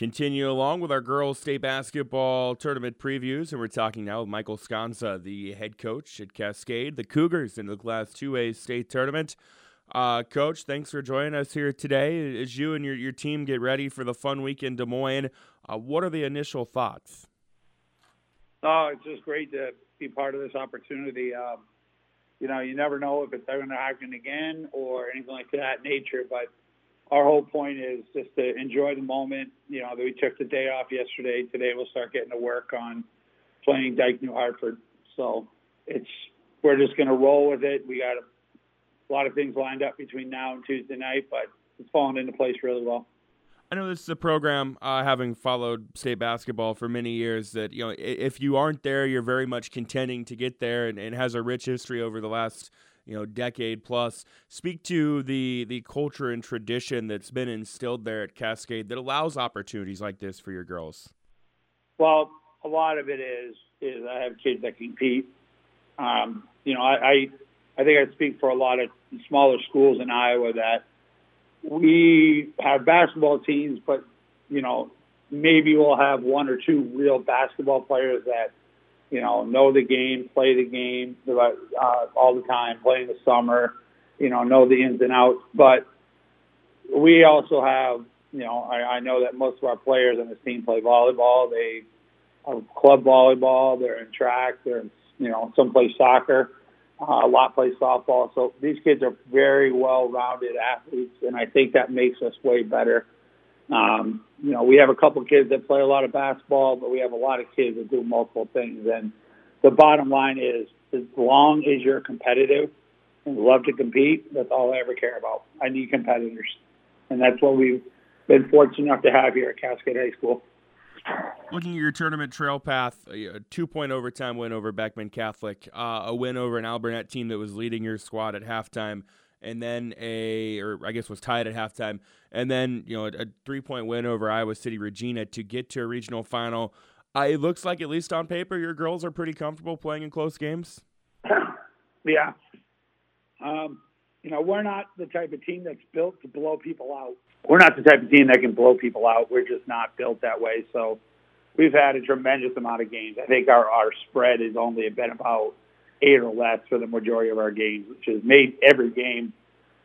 Continue along with our girls state basketball tournament previews, and we're talking now with Michael Sconza, the head coach at Cascade, the Cougars in the Class 2A state tournament. Uh, coach, thanks for joining us here today. As you and your, your team get ready for the fun week in Des Moines, uh, what are the initial thoughts? Oh, it's just great to be part of this opportunity. Um, you know, you never know if it's ever going to happen again or anything like that nature, but our whole point is just to enjoy the moment. You know, we took the day off yesterday. Today we'll start getting to work on playing Dike New Hartford. So it's we're just going to roll with it. We got a, a lot of things lined up between now and Tuesday night, but it's fallen into place really well. I know this is a program, uh, having followed state basketball for many years, that you know if you aren't there, you're very much contending to get there, and, and has a rich history over the last you know decade plus. Speak to the the culture and tradition that's been instilled there at Cascade that allows opportunities like this for your girls. Well, a lot of it is is I have kids that compete. Um, you know, I, I I think I speak for a lot of smaller schools in Iowa that we have basketball teams, but you know, maybe we'll have one or two real basketball players that you know, know the game, play the game uh, all the time, play in the summer, you know, know the ins and outs. But we also have, you know, I, I know that most of our players on this team play volleyball. They have club volleyball. They're in track. They're, in, you know, some play soccer. Uh, a lot play softball. So these kids are very well-rounded athletes, and I think that makes us way better um, you know, we have a couple kids that play a lot of basketball, but we have a lot of kids that do multiple things. And the bottom line is, as long as you're competitive and love to compete, that's all I ever care about. I need competitors, and that's what we've been fortunate enough to have here at Cascade High School. Looking at your tournament trail path, a two-point overtime win over Beckman Catholic, uh, a win over an Alburnett team that was leading your squad at halftime and then a, or I guess was tied at halftime, and then you know a, a three point win over Iowa City Regina to get to a regional final. Uh, it looks like, at least on paper, your girls are pretty comfortable playing in close games. yeah. Um, you know, we're not the type of team that's built to blow people out. We're not the type of team that can blow people out. We're just not built that way. So we've had a tremendous amount of games. I think our, our spread has only been about eight or less for the majority of our games, which has made every game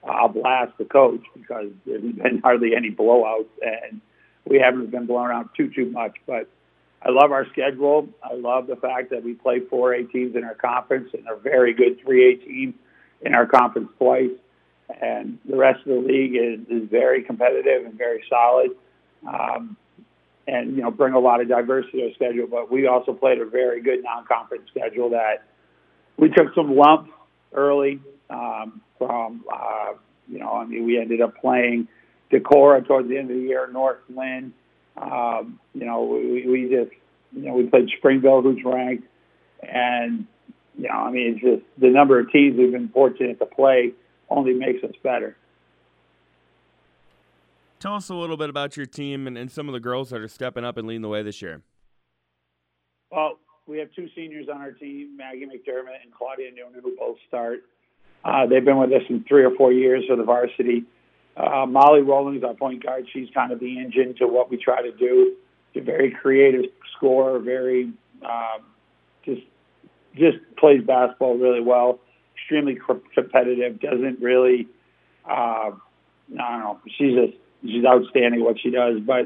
a blast to coach because there's been hardly any blowouts and we haven't been blown out too too much. But I love our schedule. I love the fact that we play four A teams in our conference and a very good three A team in our conference twice. And the rest of the league is, is very competitive and very solid. Um, and you know bring a lot of diversity to our schedule. But we also played a very good non-conference schedule that we took some lumps early um, from, uh, you know, I mean, we ended up playing Decorah towards the end of the year, North Linn. Um, you know, we, we just, you know, we played Springville, who's ranked, and you know, I mean, it's just the number of teams we've been fortunate to play only makes us better. Tell us a little bit about your team and, and some of the girls that are stepping up and leading the way this year. Well, we have two seniors on our team, Maggie McDermott and Claudia Noonan, who both start. Uh, they've been with us in three or four years for the varsity. Uh, Molly Rowling is our point guard. She's kind of the engine to what we try to do. She's a very creative scorer, very um, just just plays basketball really well. Extremely competitive. Doesn't really, uh, I don't know. She's just she's outstanding what she does. But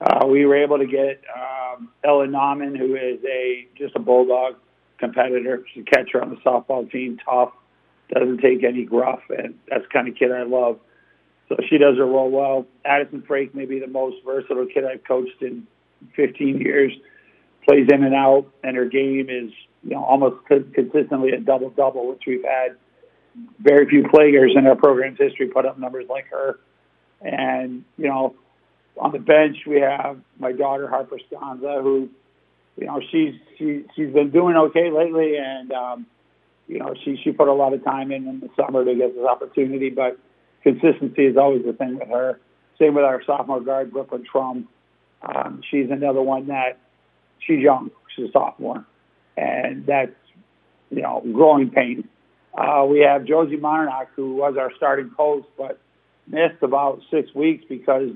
uh, we were able to get um, Ellen Nauman, who is a just a bulldog competitor. She's a catcher on the softball team, tough, doesn't take any gruff, and that's the kind of kid I love. So she does her role well. Addison Frake may be the most versatile kid I've coached in 15 years. Plays in and out, and her game is you know almost consistently a double double, which we've had very few players in our program's history put up numbers like her. And you know, on the bench we have my daughter Harper Sconza, who you know she's she she's been doing okay lately, and um, you know she she put a lot of time in in the summer to get this opportunity, but consistency is always the thing with her. Same with our sophomore guard Brooklyn Trum. Um, she's another one that she's young. She's a sophomore, and that's you know growing pain. Uh, we have Josie Monarch, who was our starting post, but missed about six weeks because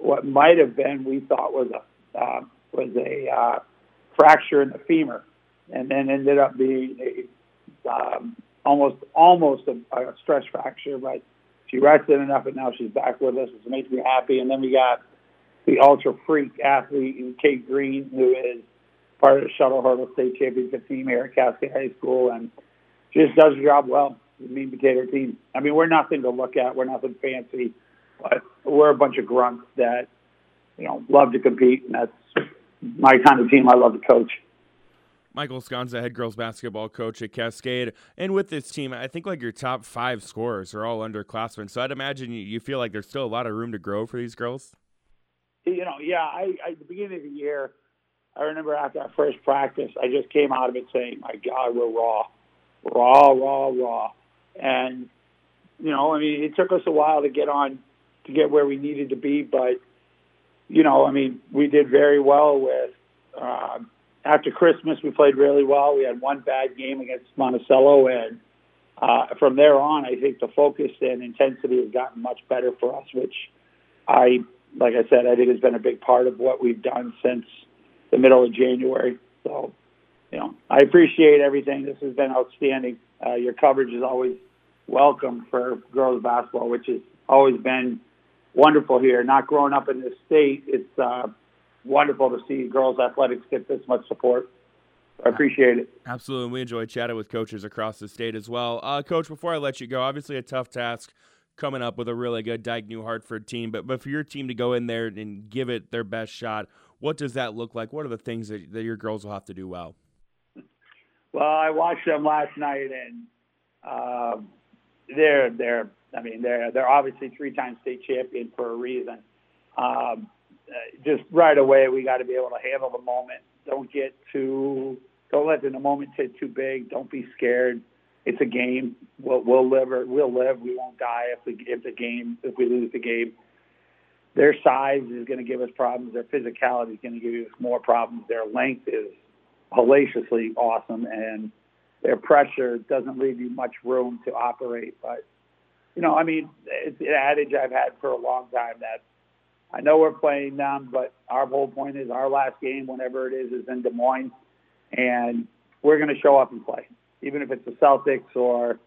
what might have been we thought was a uh, was a uh, fracture in the femur, and then ended up being a um, almost almost a, a stress fracture. But she rested enough, and now she's back with us, which makes me happy. And then we got the ultra freak athlete Kate Green, who is part of the shuttle hurdle state championship team here at Cascade High School, and just does the job well. The mean potato team. I mean, we're nothing to look at. We're nothing fancy, but we're a bunch of grunts that you know love to compete, and that's my kind of team. I love to coach. Michael Sconza, head girls basketball coach at Cascade, and with this team, I think like your top five scorers are all underclassmen. So I'd imagine you, feel like there's still a lot of room to grow for these girls. You know, yeah. I, I at the beginning of the year, I remember after our first practice, I just came out of it saying, "My God, we're raw, raw, raw, raw," and you know, I mean, it took us a while to get on to get where we needed to be, but you know, I mean, we did very well with. Uh, after Christmas, we played really well. We had one bad game against Monticello, and uh, from there on, I think the focus and intensity has gotten much better for us, which I, like I said, I think has been a big part of what we've done since the middle of January. So, you know, I appreciate everything. This has been outstanding. Uh, your coverage is always welcome for girls basketball, which has always been wonderful here. Not growing up in this state, it's uh, wonderful to see girls athletics get this much support. I appreciate it. Absolutely. We enjoy chatting with coaches across the state as well. Uh, Coach, before I let you go, obviously a tough task coming up with a really good Dike New Hartford team, but, but for your team to go in there and give it their best shot, what does that look like? What are the things that, that your girls will have to do well? Well, I watched them last night, and um, they're they're I mean they're they're obviously three-time state champion for a reason. Um, uh, just right away, we got to be able to handle the moment. Don't get too, don't let the moment get too big. Don't be scared. It's a game. We'll, we'll live. We'll live. We won't die if the if the game if we lose the game. Their size is going to give us problems. Their physicality is going to give us more problems. Their length is hellaciously awesome, and their pressure doesn't leave you much room to operate. But you know, I mean, it's an adage I've had for a long time that I know we're playing them, but our whole point is our last game, whenever it is, is in Des Moines, and we're going to show up and play, even if it's the Celtics or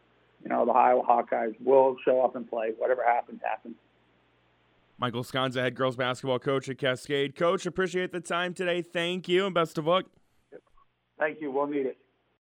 you know the Iowa Hawkeyes. We'll show up and play. Whatever happens, happens. Michael Sconza, head girls basketball coach at Cascade. Coach, appreciate the time today. Thank you, and best of luck. Thank you. We'll need it.